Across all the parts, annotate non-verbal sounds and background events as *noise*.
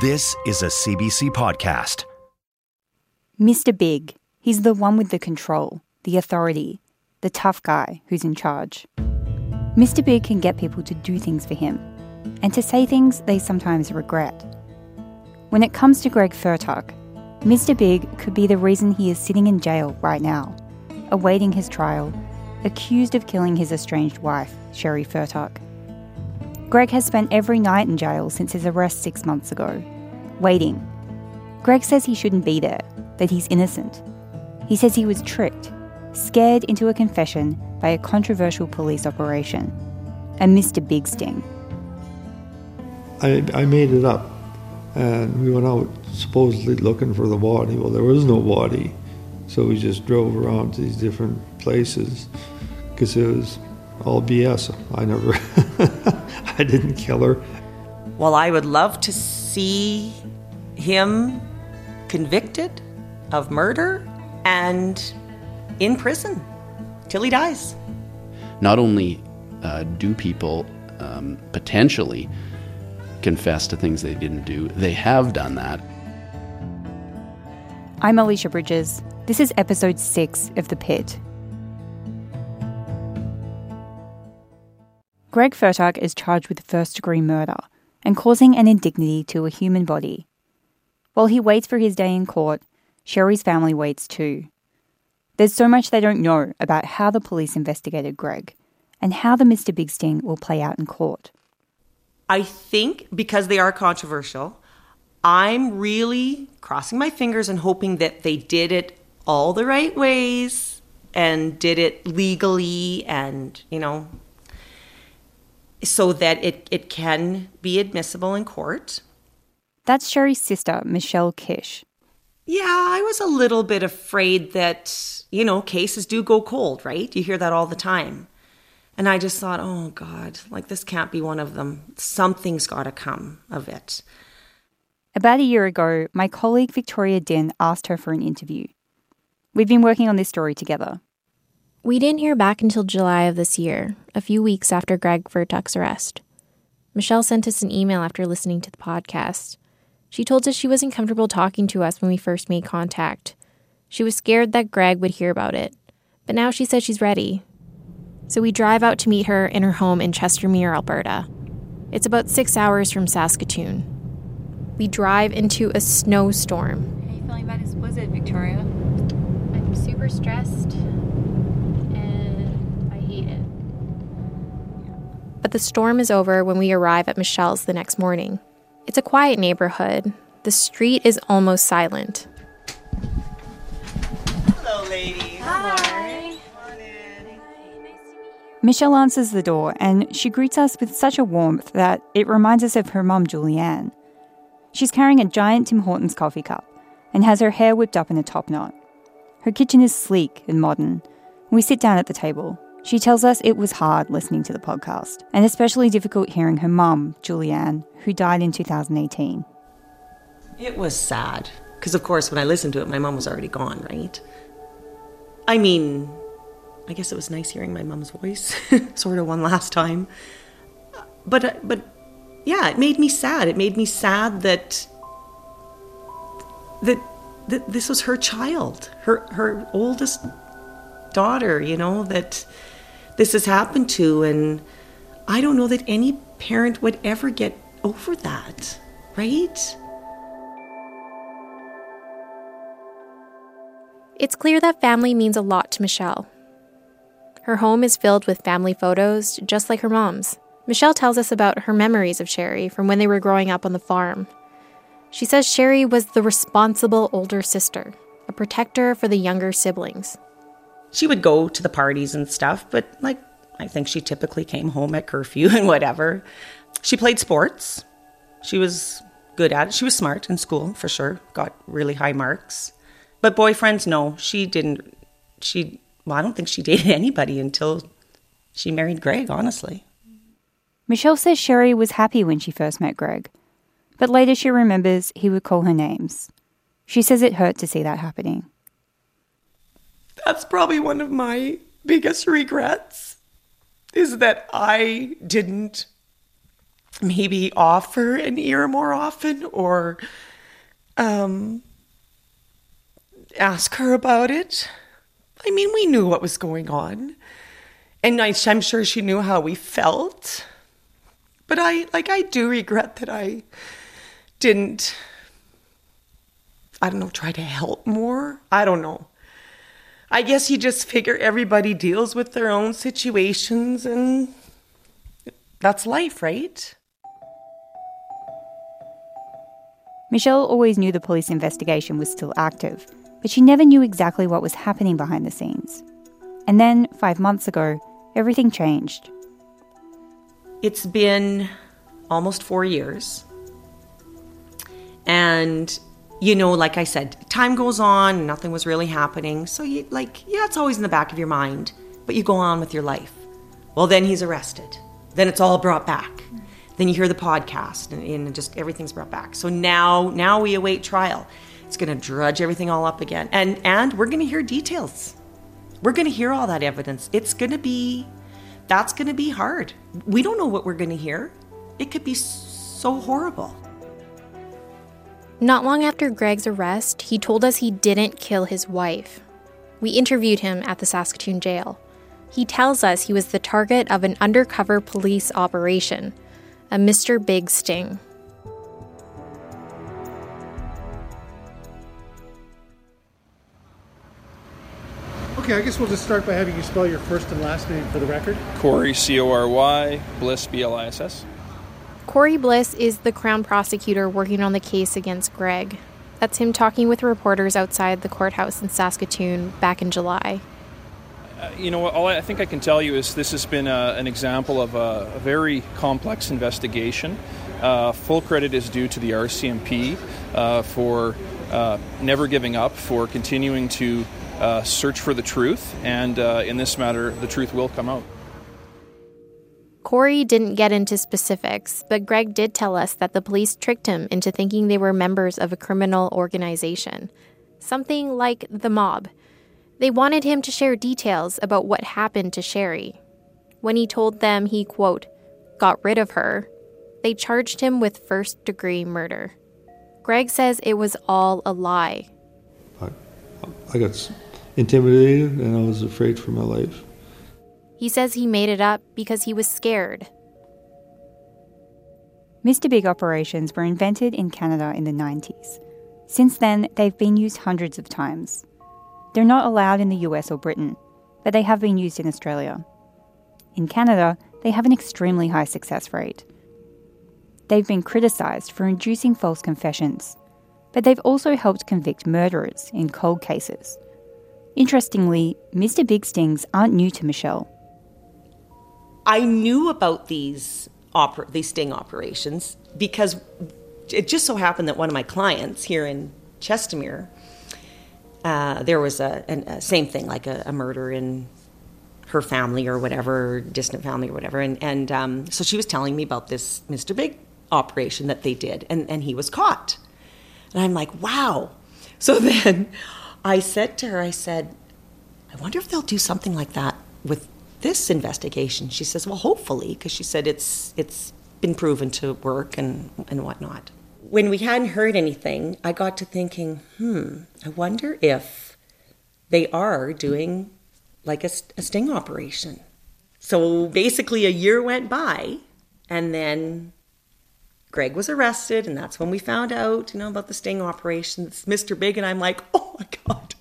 This is a CBC podcast. Mr. Big. He's the one with the control, the authority, the tough guy who's in charge. Mr. Big can get people to do things for him and to say things they sometimes regret. When it comes to Greg Fertuck, Mr. Big could be the reason he is sitting in jail right now, awaiting his trial, accused of killing his estranged wife, Sheree Fertuck. Greg has spent every night in jail since his arrest six months ago, waiting. Greg says he shouldn't be there, that he's innocent. He says he was tricked, scared into a confession by a controversial police operation, a Mr. Big sting. I, I made it up. And we went out supposedly looking for the body. Well, there was no body. So we just drove around to these different places because it was all BS. I never, *laughs* I didn't kill her. Well, I would love to see him convicted of murder and in prison till he dies. Not only uh, do people um, potentially confess to things they didn't do, they have done that. I'm Alicia Bridges. This is episode six of The Pit. Greg Fertuck is charged with first degree murder and causing an indignity to a human body. While he waits for his day in court, Sheree's family waits too. There's so much they don't know about how the police investigated Greg and how the Mr. Big Sting will play out in court. I think because they are controversial, I'm really crossing my fingers and hoping that they did it all the right ways and did it legally and, you know, so that it, it can be admissible in court. That's Sheree's sister, Michelle Kish. Yeah, I was a little bit afraid that, you know, cases do go cold, right? You hear that all the time. And I just thought, oh God, like this can't be one of them. Something's got to come of it. About a year ago, my colleague Victoria Dinh asked her for an interview. We've been working on this story together. We didn't hear back until July of this year, a few weeks after Greg Fertuck's arrest. Michelle sent us an email after listening to the podcast. She told us she wasn't comfortable talking to us when we first made contact. She was scared that Greg would hear about it, but now she says she's ready. So we drive out to meet her in her home in Chestermere, Alberta. It's about six hours from Saskatoon. We drive into a snowstorm. How are you feeling about his blizzard, Victoria? I'm super stressed and I hate it. But the storm is over when we arrive at Michelle's the next morning. It's a quiet neighborhood. The street is almost silent. Hello, ladies. Hi. Michelle answers the door and she greets us with such a warmth that it reminds us of her mum, Julianne. She's carrying a giant Tim Hortons coffee cup and has her hair whipped up in a top knot. Her kitchen is sleek and modern. We sit down at the table. She tells us it was hard listening to the podcast, and especially difficult hearing her mum, Julianne, who died in 2018. It was sad. Because, of course, when I listened to it, my mum was already gone, right? I mean, I guess it was nice hearing my mum's voice, *laughs* sort of one last time. But, uh, but yeah, it made me sad. It made me sad that that that this was her child, her her oldest daughter. You know that this has happened to, and I don't know that any parent would ever get over that, right? It's clear that family means a lot to Michelle. Her home is filled with family photos, just like her mom's. Michelle tells us about her memories of Sheree from when they were growing up on the farm. She says Sheree was the responsible older sister, a protector for the younger siblings. She would go to the parties and stuff, but like, I think she typically came home at curfew *laughs* and whatever. She played sports. She was good at it. She was smart in school, for sure, got really high marks. But boyfriends, no, she didn't. She, well, I don't think she *laughs* dated anybody until she married Greg, honestly. Michelle says Sheree was happy when she first met Greg, but later she remembers he would call her names. She says it hurt to see that happening. That's probably one of my biggest regrets is that I didn't maybe offer an ear more often or um, ask her about it. I mean, we knew what was going on. And I, I'm sure she knew how we felt. But I, like, I do regret that I didn't, I don't know, try to help more. I don't know. I guess you just figure everybody deals with their own situations and that's life, right? Michelle always knew the police investigation was still active, but she never knew exactly what was happening behind the scenes. And then, five months ago, everything changed. It's been almost four years. And, you know, like I said, time goes on, nothing was really happening. So, you, like, yeah, it's always in the back of your mind, but you go on with your life. Well, then he's arrested. Then it's all brought back. Then you hear the podcast and, and just everything's brought back. So now, now we await trial. It's going to drudge everything all up again. And, and we're going to hear details. We're going to hear all that evidence. It's going to be, that's going to be hard. We don't know what we're going to hear. It could be so horrible. Not long after Greg's arrest, he told us he didn't kill his wife. We interviewed him at the Saskatoon jail. He tells us he was the target of an undercover police operation a Mr. Big sting. Okay, I guess we'll just start by having you spell your first and last name for the record. Cory, C O R Y, Bliss, B L I S S. Cory Bliss is the Crown prosecutor working on the case against Greg. That's him talking with reporters outside the courthouse in Saskatoon back in July. Uh, you know, all I think I can tell you is this has been a, an example of a, a very complex investigation. Uh, full credit is due to the RCMP uh, for uh, never giving up, for continuing to uh, search for the truth, and uh, in this matter, the truth will come out. Cory didn't get into specifics, but Greg did tell us that the police tricked him into thinking they were members of a criminal organization, something like the mob. They wanted him to share details about what happened to Sheree. When he told them he, quote, got rid of her, they charged him with first degree murder. Greg says it was all a lie. I, I got intimidated and I was afraid for my life. He says he made it up because he was scared. Mr. Big operations were invented in Canada in the 90s. Since then, they've been used hundreds of times. They're not allowed in the US or Britain, but they have been used in Australia. In Canada, they have an extremely high success rate. They've been criticised for inducing false confessions, but they've also helped convict murderers in cold cases. Interestingly, Mr. Big Stings aren't new to Michelle. I knew about these oper- these sting operations because it just so happened that one of my clients here in Chestermere, uh, there was a, an, a, same thing like a, a, murder in her family or whatever, distant family or whatever, and and um, so she was telling me about this Mr. Big operation that they did, and and he was caught, and I'm like, wow. So *laughs* then I said to her, I said, I wonder if they'll do something like that with this investigation. She says, well, hopefully, because she said it's it's been proven to work and and whatnot. When we hadn't heard anything, I got to thinking, hmm, I wonder if they are doing like a, a sting operation. So basically, a year went by, and then Greg was arrested, and that's when we found out, you know, about the sting operation. Mr. Big, and I'm like, oh my God.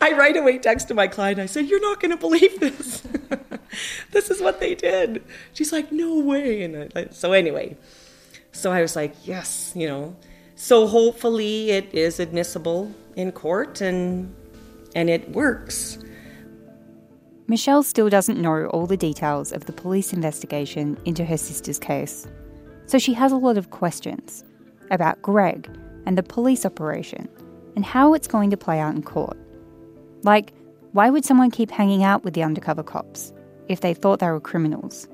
I right away texted my client. I said, You're not going to believe this. *laughs* *laughs* this is what they did. She's like, No way. And I, so, anyway, so I was like, Yes, you know. So, hopefully, it is admissible in court and and it works. Michelle still doesn't know all the details of the police investigation into her sister's case. So she has a lot of questions about Greg and the police operation and how it's going to play out in court. Like, why would someone keep hanging out with the undercover cops if they thought they were criminals?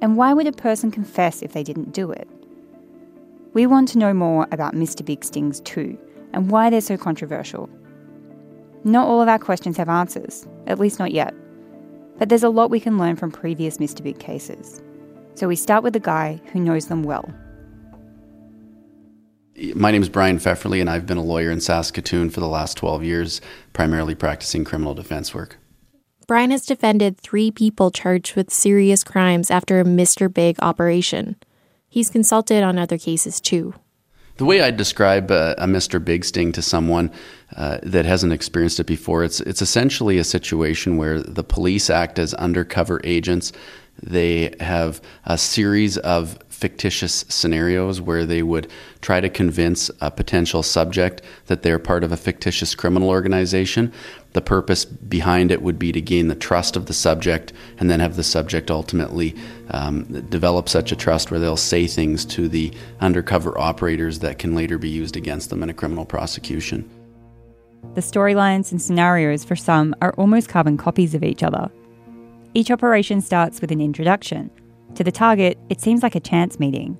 And why would a person confess if they didn't do it? We want to know more about Mr. Big Stings too, and why they're so controversial. Not all of our questions have answers, at least not yet. But there's a lot we can learn from previous Mr. Big cases. So we start with a guy who knows them well. My name is Brian Pfefferle, and I've been a lawyer in Saskatoon for the last 12 years, primarily practicing criminal defense work. Brian has defended three people charged with serious crimes after a Mr. Big operation. He's consulted on other cases too. The way I'd describe a, a Mr. Big Sting to someone uh, that hasn't experienced it before, it's it's essentially a situation where the police act as undercover agents. They have a series of fictitious scenarios where they would try to convince a potential subject that they're part of a fictitious criminal organization. The purpose behind it would be to gain the trust of the subject and then have the subject ultimately um, develop such a trust where they'll say things to the undercover operators that can later be used against them in a criminal prosecution. The storylines and scenarios for some are almost carbon copies of each other. Each operation starts with an introduction to the target, it seems like a chance meeting.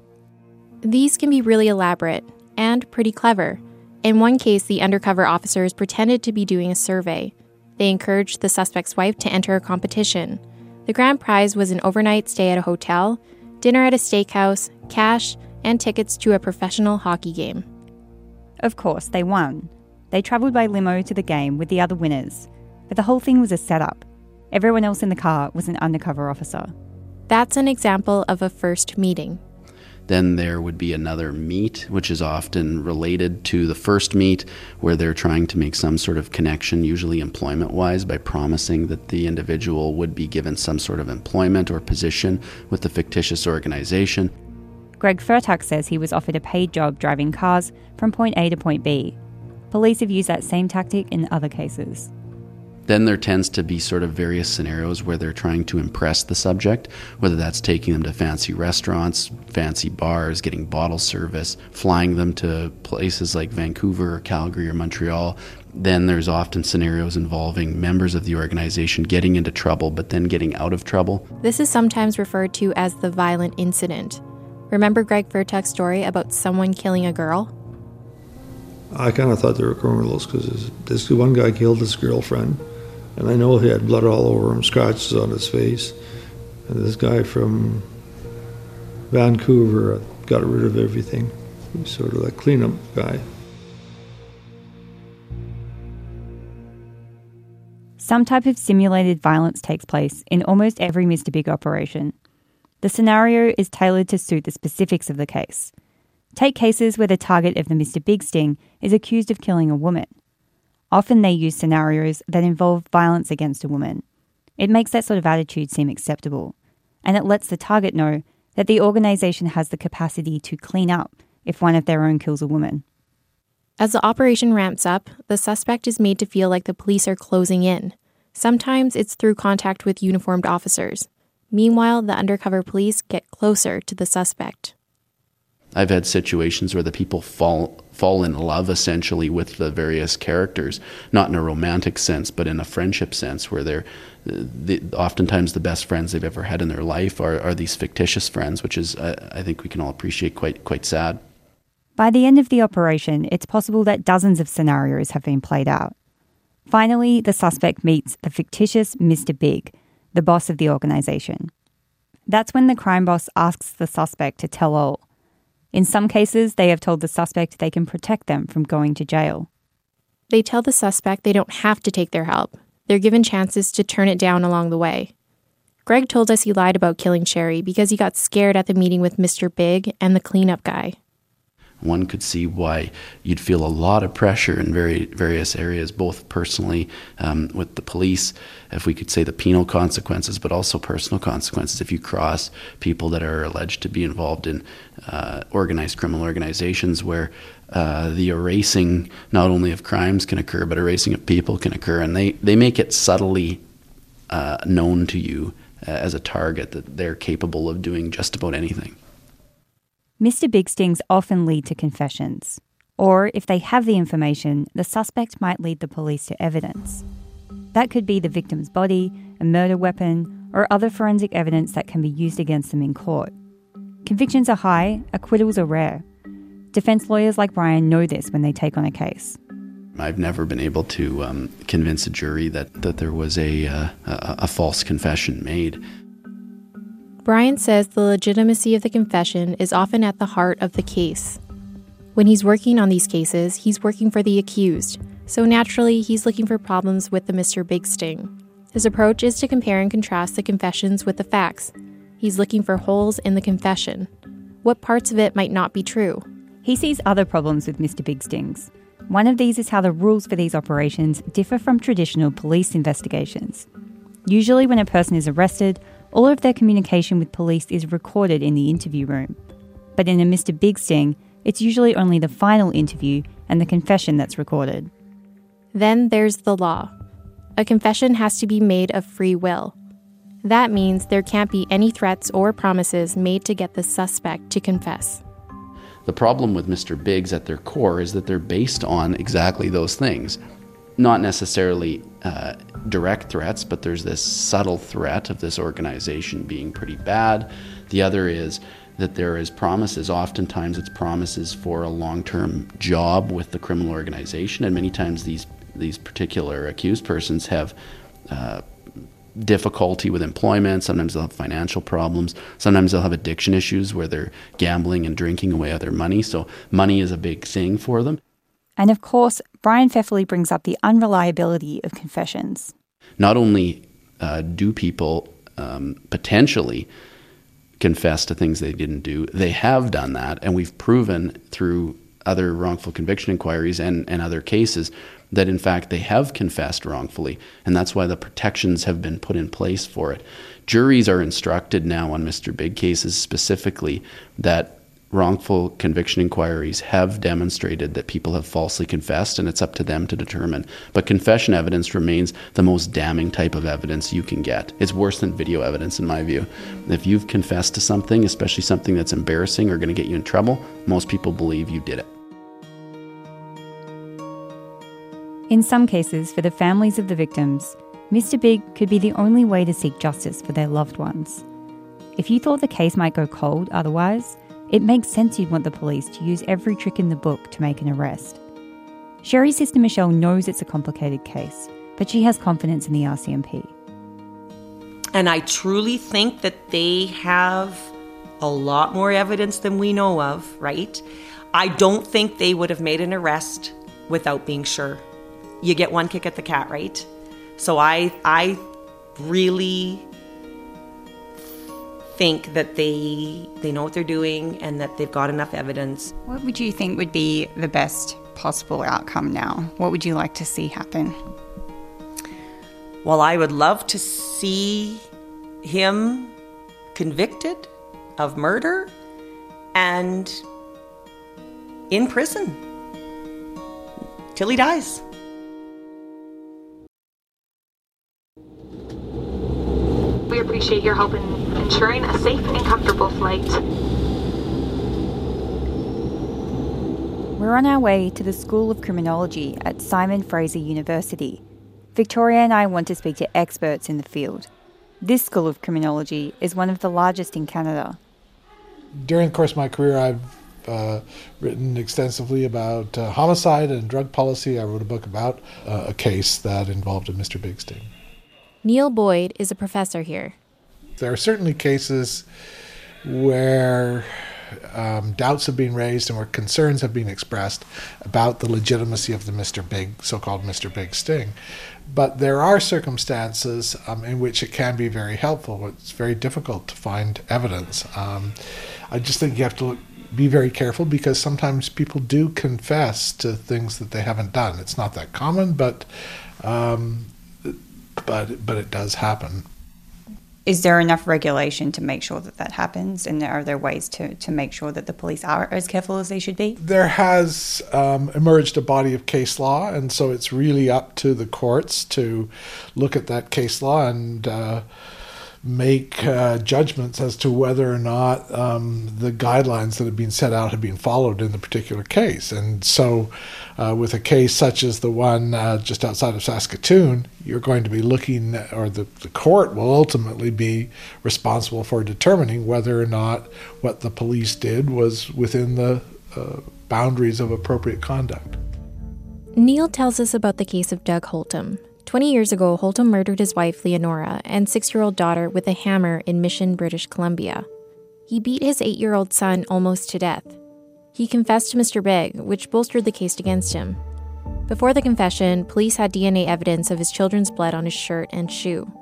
These can be really elaborate and pretty clever. In one case, the undercover officers pretended to be doing a survey. They encouraged the suspect's wife to enter a competition. The grand prize was an overnight stay at a hotel, dinner at a steakhouse, cash, and tickets to a professional hockey game. Of course, they won. They travelled by limo to the game with the other winners. But the whole thing was a setup. Everyone else in the car was an undercover officer. That's an example of a first meeting. Then there would be another meet, which is often related to the first meet, where they're trying to make some sort of connection, usually employment wise, by promising that the individual would be given some sort of employment or position with the fictitious organization. Greg Fertuck says he was offered a paid job driving cars from point A to point B. Police have used that same tactic in other cases. Then there tends to be sort of various scenarios where they're trying to impress the subject, whether that's taking them to fancy restaurants, fancy bars, getting bottle service, flying them to places like Vancouver or Calgary or Montreal. Then there's often scenarios involving members of the organization getting into trouble but then getting out of trouble. This is sometimes referred to as the violent incident. Remember Greg Fertuck's story about someone killing a girl? I kind of thought they were criminals because this one guy killed his girlfriend and I know he had blood all over him, scratches on his face. And this guy from Vancouver got rid of everything. He's sort of a cleanup guy. Some type of simulated violence takes place in almost every Mr. Big operation. The scenario is tailored to suit the specifics of the case. Take cases where the target of the Mr. Big sting is accused of killing a woman. Often they use scenarios that involve violence against a woman. It makes that sort of attitude seem acceptable, and it lets the target know that the organisation has the capacity to clean up if one of their own kills a woman. As the operation ramps up, the suspect is made to feel like the police are closing in. Sometimes it's through contact with uniformed officers. Meanwhile, the undercover police get closer to the suspect. I've had situations where the people fall fall in love essentially with the various characters, not in a romantic sense, but in a friendship sense, where they're the, oftentimes the best friends they've ever had in their life are, are these fictitious friends, which is uh, I think we can all appreciate quite quite sad. By the end of the operation, it's possible that dozens of scenarios have been played out. Finally, the suspect meets the fictitious Mr. Big, the boss of the organization. That's when the crime boss asks the suspect to tell all in some cases, they have told the suspect they can protect them from going to jail. They tell the suspect they don't have to take their help. They're given chances to turn it down along the way. Greg told us he lied about killing Sheree because he got scared at the meeting with Mr. Big and the cleanup guy one could see why you'd feel a lot of pressure in very various areas, both personally um, with the police, if we could say the penal consequences, but also personal consequences if you cross people that are alleged to be involved in uh, organized criminal organizations where uh, the erasing not only of crimes can occur, but erasing of people can occur, and they, they make it subtly uh, known to you uh, as a target that they're capable of doing just about anything. Mr. Big Stings often lead to confessions. Or, if they have the information, the suspect might lead the police to evidence. That could be the victim's body, a murder weapon, or other forensic evidence that can be used against them in court. Convictions are high, acquittals are rare. Defense lawyers like Brian know this when they take on a case. I've never been able to um, convince a jury that, that there was a, uh, a, a false confession made. Brian says the legitimacy of the confession is often at the heart of the case. When he's working on these cases, he's working for the accused, so naturally, he's looking for problems with the Mr. Big Sting. His approach is to compare and contrast the confessions with the facts. He's looking for holes in the confession. What parts of it might not be true? He sees other problems with Mr. Big Stings. One of these is how the rules for these operations differ from traditional police investigations. Usually, when a person is arrested, all of their communication with police is recorded in the interview room. But in a Mr. Big Sting, it's usually only the final interview and the confession that's recorded. Then there's the law. A confession has to be made of free will. That means there can't be any threats or promises made to get the suspect to confess. The problem with Mr. Biggs at their core is that they're based on exactly those things. Not necessarily uh, direct threats, but there's this subtle threat of this organization being pretty bad. The other is that there is promises. Oftentimes, it's promises for a long term job with the criminal organization, and many times these these particular accused persons have uh, difficulty with employment. Sometimes they'll have financial problems. Sometimes they'll have addiction issues where they're gambling and drinking away their money. So money is a big thing for them. And of course, Brian Pfefferle brings up the unreliability of confessions. Not only uh, do people um, potentially confess to things they didn't do, they have done that, and we've proven through other wrongful conviction inquiries and, and other cases that in fact they have confessed wrongfully, and that's why the protections have been put in place for it. Juries are instructed now on Mr. Big cases specifically that wrongful conviction inquiries have demonstrated that people have falsely confessed, and it's up to them to determine. But confession evidence remains the most damning type of evidence you can get. It's worse than video evidence, in my view. If you've confessed to something, especially something that's embarrassing or going to get you in trouble, most people believe you did it. In some cases, for the families of the victims, Mr. Big could be the only way to seek justice for their loved ones. If you thought the case might go cold otherwise, it makes sense you'd want the police to use every trick in the book to make an arrest. Sheree's sister Michelle knows it's a complicated case, but she has confidence in the RCMP. And I truly think that they have a lot more evidence than we know of, right? I don't think they would have made an arrest without being sure you get one kick at the cat, right? So I I really think that they they know what they're doing and that they've got enough evidence. What would you think would be the best possible outcome now? What would you like to see happen? Well, I would love to see him convicted of murder and in prison till he dies. We appreciate your help in ensuring a safe and comfortable flight. We're on our way to the School of Criminology at Simon Fraser University. Victoria and I want to speak to experts in the field. This School of Criminology is one of the largest in Canada. During the course of my career, I've uh, written extensively about uh, homicide and drug policy. I wrote a book about uh, a case that involved a Mr. Big Sting. Neil Boyd is a professor here. There are certainly cases where um, doubts have been raised and where concerns have been expressed about the legitimacy of the Mr. Big, so-called Mr. Big sting. But there are circumstances um, in which it can be very helpful. It's very difficult to find evidence. Um, I just think you have to look, be very careful because sometimes people do confess to things that they haven't done. It's not that common, but um, but but it does happen. Is there enough regulation to make sure that that happens? And are there ways to, to make sure that the police are as careful as they should be? There has um, emerged a body of case law, and so it's really up to the courts to look at that case law and uh, make uh, judgments as to whether or not um, the guidelines that have been set out have been followed in the particular case. And so, uh, with a case such as the one uh, just outside of Saskatoon, you're going to be looking, or the, the court will ultimately be responsible for determining whether or not what the police did was within the uh, boundaries of appropriate conduct. Neil tells us about the case of Doug Holtam, 20 years ago, Holtam murdered his wife, Leonora, and six year old daughter with a hammer in Mission, British Columbia. He beat his eight year old son almost to death. He confessed to Mr. Big, which bolstered the case against him. Before the confession, police had DNA evidence of his children's blood on his shirt and shoe.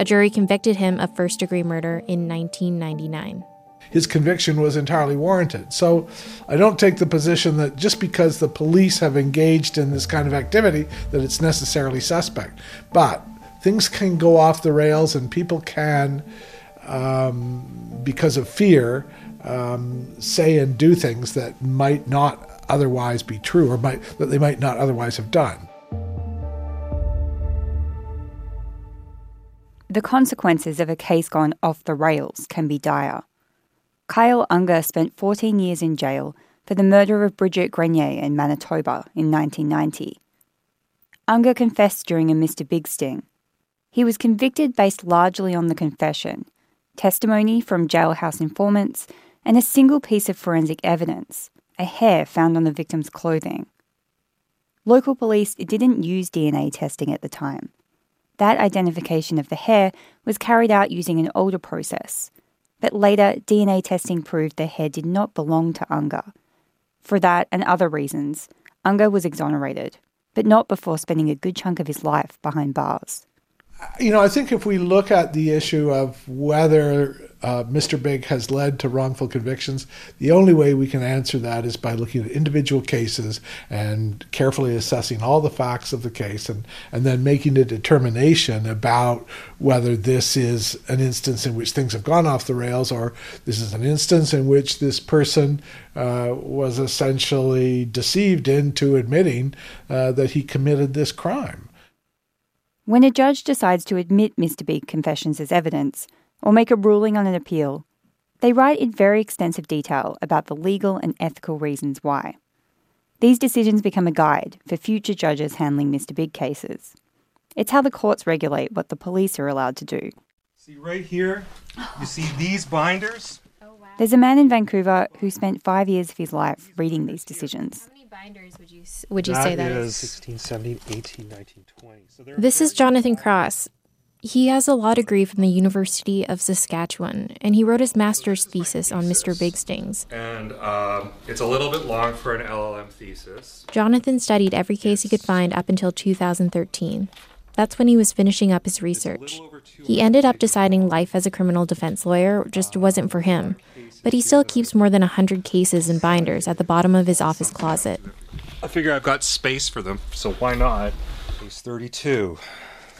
A jury convicted him of first degree murder in 1999 his conviction was entirely warranted. So I don't take the position that just because the police have engaged in this kind of activity that it's necessarily suspect. But things can go off the rails and people can, um, because of fear, um, say and do things that might not otherwise be true or might, that they might not otherwise have done. The consequences of a case gone off the rails can be dire. Kyle Unger spent 14 years in jail for the murder of Brigitte Grenier in Manitoba in 1990. Unger confessed during a Mr. Big sting. He was convicted based largely on the confession, testimony from jailhouse informants, and a single piece of forensic evidence a hair found on the victim's clothing. Local police didn't use DNA testing at the time. That identification of the hair was carried out using an older process, but later DNA testing proved the hair did not belong to Unger. For that and other reasons, Unger was exonerated, but not before spending a good chunk of his life behind bars. You know, I think if we look at the issue of whether uh, Mr. Big has led to wrongful convictions, the only way we can answer that is by looking at individual cases and carefully assessing all the facts of the case and, and then making a determination about whether this is an instance in which things have gone off the rails or this is an instance in which this person uh, was essentially deceived into admitting uh, that he committed this crime. When a judge decides to admit Mr. Big confessions as evidence, or make a ruling on an appeal, they write in very extensive detail about the legal and ethical reasons why. These decisions become a guide for future judges handling Mr. Big cases. It's how the courts regulate what the police are allowed to do. See right here, you see these binders? There's a man in Vancouver who spent five years of his life reading these decisions. How many binders would you, would you say that is? 16, 17, 18, 19, 20. So this is Jonathan Cross. He has a law degree from the University of Saskatchewan, and he wrote his master's thesis on Mr. Big Stings. And um, it's a little bit long for an LLM thesis. Jonathan studied every case he could find up until 2013. That's when he was finishing up his research. He ended up deciding life as a criminal defense lawyer just wasn't for him, but he still keeps more than 100 cases and binders at the bottom of his office closet. I figure I've got space for them, so why not? Case 32.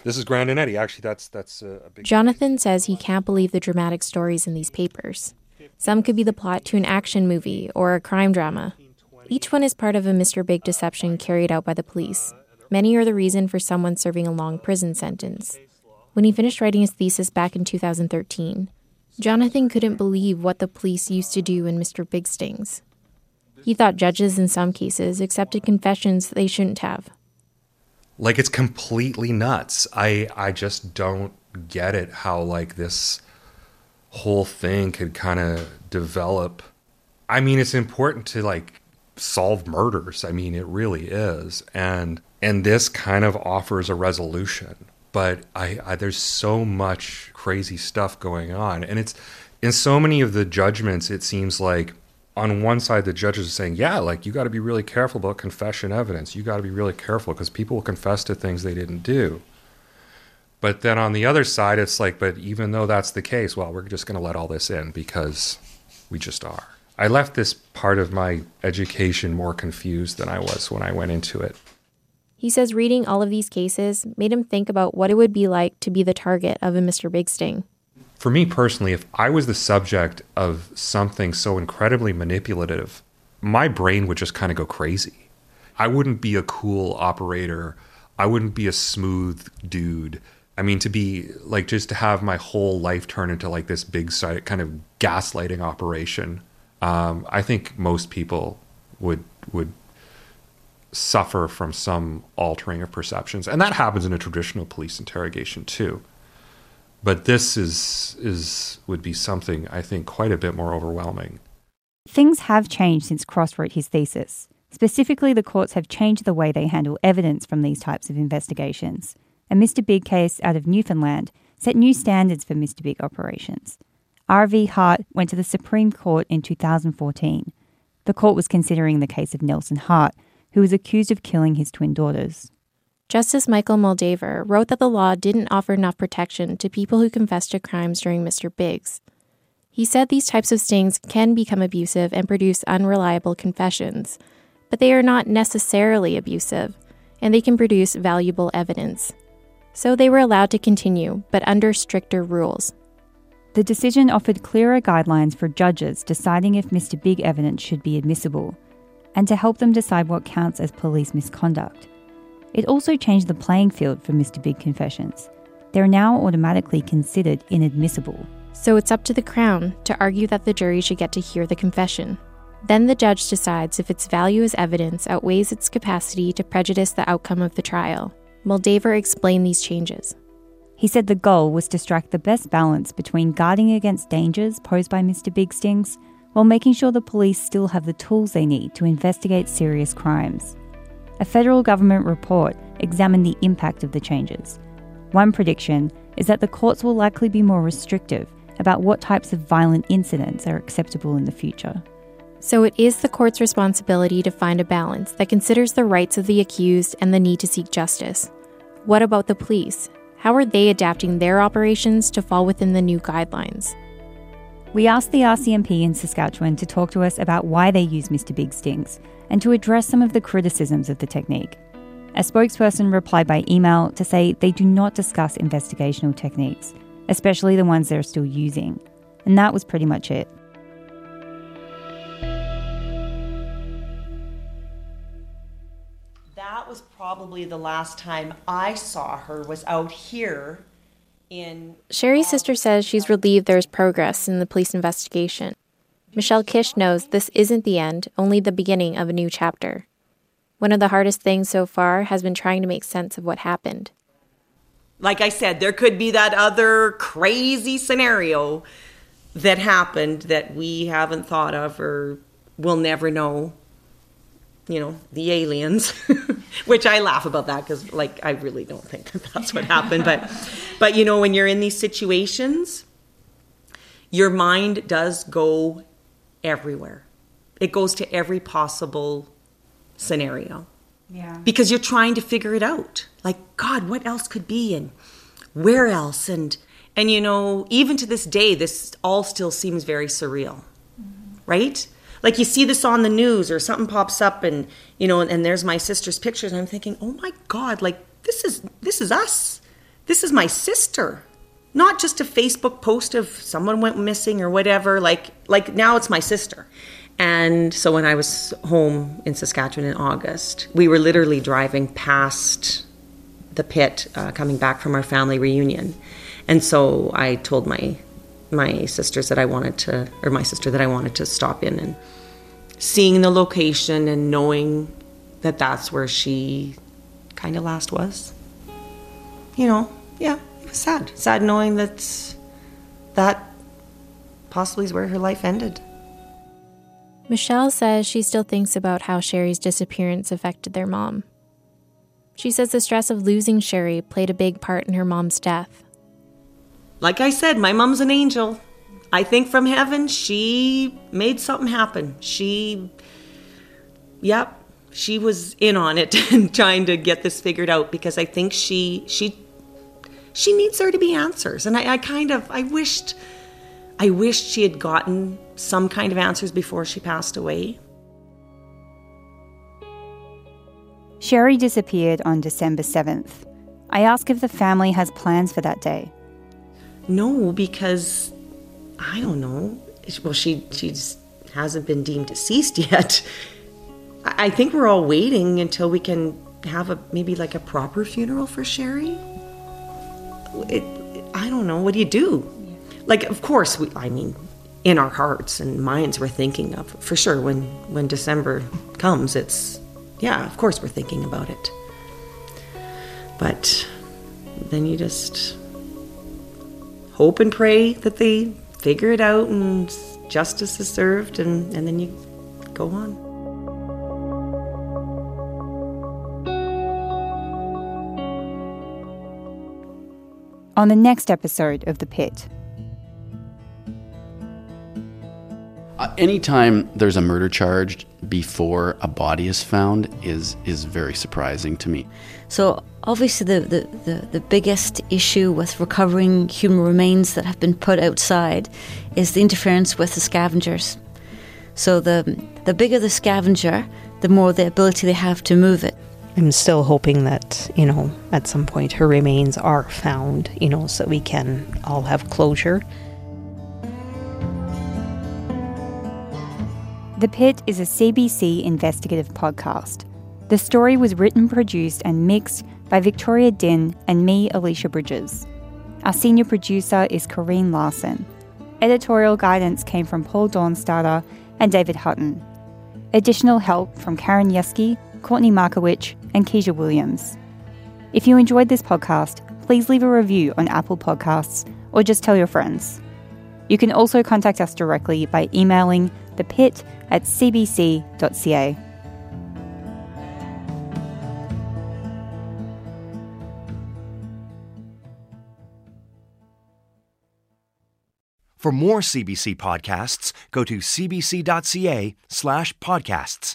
This is Grandinetti. Actually, that's that's a big. Jonathan says he can't believe the dramatic stories in these papers. Some could be the plot to an action movie or a crime drama. Each one is part of a Mr. Big deception carried out by the police. Many are the reason for someone serving a long prison sentence. When he finished writing his thesis back in 2013, Jonathan couldn't believe what the police used to do in Mr. Big Stings. He thought judges in some cases accepted confessions they shouldn't have. Like it's completely nuts. I I just don't get it how like this whole thing could kind of develop. I mean, it's important to like solve murders. I mean, it really is. And and this kind of offers a resolution. But I, I there's so much crazy stuff going on and it's in so many of the judgments it seems like on one side, the judges are saying, yeah, like you got to be really careful about confession evidence. You got to be really careful because people will confess to things they didn't do. But then on the other side, it's like, but even though that's the case, well, we're just going to let all this in because we just are. I left this part of my education more confused than I was when I went into it. He says reading all of these cases made him think about what it would be like to be the target of a Mr. Big Sting for me personally, if I was the subject of something so incredibly manipulative, my brain would just kind of go crazy. I wouldn't be a cool operator. I wouldn't be a smooth dude. I mean, to be like just to have my whole life turn into like this big kind of gaslighting operation. Um, I think most people would would suffer from some altering of perceptions, and that happens in a traditional police interrogation too but this is is would be something I think quite a bit more overwhelming. Things have changed since Cross wrote his thesis. Specifically, the courts have changed the way they handle evidence from these types of investigations. a Mr. Big case out of Newfoundland, set new standards for Mr. Big operations. RV Hart went to the Supreme Court in 2014. The court was considering the case of Nelson Hart, who was accused of killing his twin daughters. Justice Michael Moldaver wrote that the law didn't offer enough protection to people who confessed to crimes during Mr. Biggs. He said these types of stings can become abusive and produce unreliable confessions, but they are not necessarily abusive, and they can produce valuable evidence. So they were allowed to continue, but under stricter rules. The decision offered clearer guidelines for judges deciding if Mr. Big evidence should be admissible, and to help them decide what counts as police misconduct. It also changed the playing field for Mr. Big confessions. They're now automatically considered inadmissible. So it's up to the Crown to argue that the jury should get to hear the confession. Then the judge decides if its value as evidence outweighs its capacity to prejudice the outcome of the trial. Moldaver explained these changes. He said the goal was to strike the best balance between guarding against dangers posed by Mr. Big Stings while making sure the police still have the tools they need to investigate serious crimes. A federal government report examined the impact of the changes. One prediction is that the courts will likely be more restrictive about what types of violent incidents are acceptable in the future. So it is the court's responsibility to find a balance that considers the rights of the accused and the need to seek justice. What about the police? How are they adapting their operations to fall within the new guidelines? We asked the RCMP in Saskatchewan to talk to us about why they use Mr. Big Stings and to address some of the criticisms of the technique. A spokesperson replied by email to say they do not discuss investigational techniques, especially the ones they're still using. And that was pretty much it. That was probably the last time I saw her was out here Sheree's um, sister says she's relieved there's progress in the police investigation. Michelle Kish knows this isn't the end, only the beginning of a new chapter. One of the hardest things so far has been trying to make sense of what happened. Like I said, there could be that other crazy scenario that happened that we haven't thought of or we'll never know. You know, the aliens, *laughs* which I laugh about that because, like, I really don't think that that's what happened. But, *laughs* but you know, when you're in these situations, your mind does go everywhere. It goes to every possible scenario. Yeah. Because you're trying to figure it out. Like, God, what else could be and where else? And and you know, even to this day, this all still seems very surreal. Mm-hmm. Right? Like you see this on the news or something pops up and you know, and, and there's my sister's pictures, I'm thinking, oh my God, like this is this is us. This is my sister not just a Facebook post of someone went missing or whatever. Like like now it's my sister. And so when I was home in Saskatchewan in August, we were literally driving past the pit, uh, coming back from our family reunion. And so I told my my sisters that I wanted to, or my sister that I wanted to stop in and seeing the location and knowing that that's where she kind of last was. You know, yeah, it was sad. Sad knowing that that possibly is where her life ended. Michelle says she still thinks about how Sheree's disappearance affected their mom. She says the stress of losing Sheree played a big part in her mom's death. Like I said, my mom's an angel. I think from heaven, she made something happen. She, yep, she was in on it *laughs* and trying to get this figured out because I think she she she needs there to be answers. And I, I kind of I wished I wished she had gotten some kind of answers before she passed away. Sheree disappeared on December 7th. I ask if the family has plans for that day. No, because I don't know. Well, she she hasn't been deemed deceased *laughs* yet. I think we're all waiting until we can have a maybe like a proper funeral for Sheree. It, I don't know. What do you do? Like, of course, we, I mean, in our hearts and minds, we're thinking of for sure when when December comes. It's yeah, of course, we're thinking about it. But then you just hope and pray that they figure it out and justice is served, and, and then you go on. on the next episode of The Pit. Uh, anytime there's a murder charge before a body is found is is very surprising to me. So obviously the, the, the, the, biggest issue with recovering human remains that have been put outside is the interference with the scavengers. So the the bigger the scavenger, the more the ability they have to move it. I'm still hoping that, you know, at some point her remains are found, you know, so we can all have closure. The Pit is a CBC investigative podcast. The story was written, produced, and mixed by Victoria Dinh and me, Alicia Bridges. Our senior producer is Corrine Larson. Editorial guidance came from Paul Dornstauder and David Hutton. Additional help from Karen Yeski, Courtney Markowicz, and Keisha Williams. If you enjoyed this podcast, please leave a review on Apple Podcasts or just tell your friends. You can also contact us directly by emailing thepit at cbc.ca. For more CBC podcasts, go to cbc.ca slash podcasts.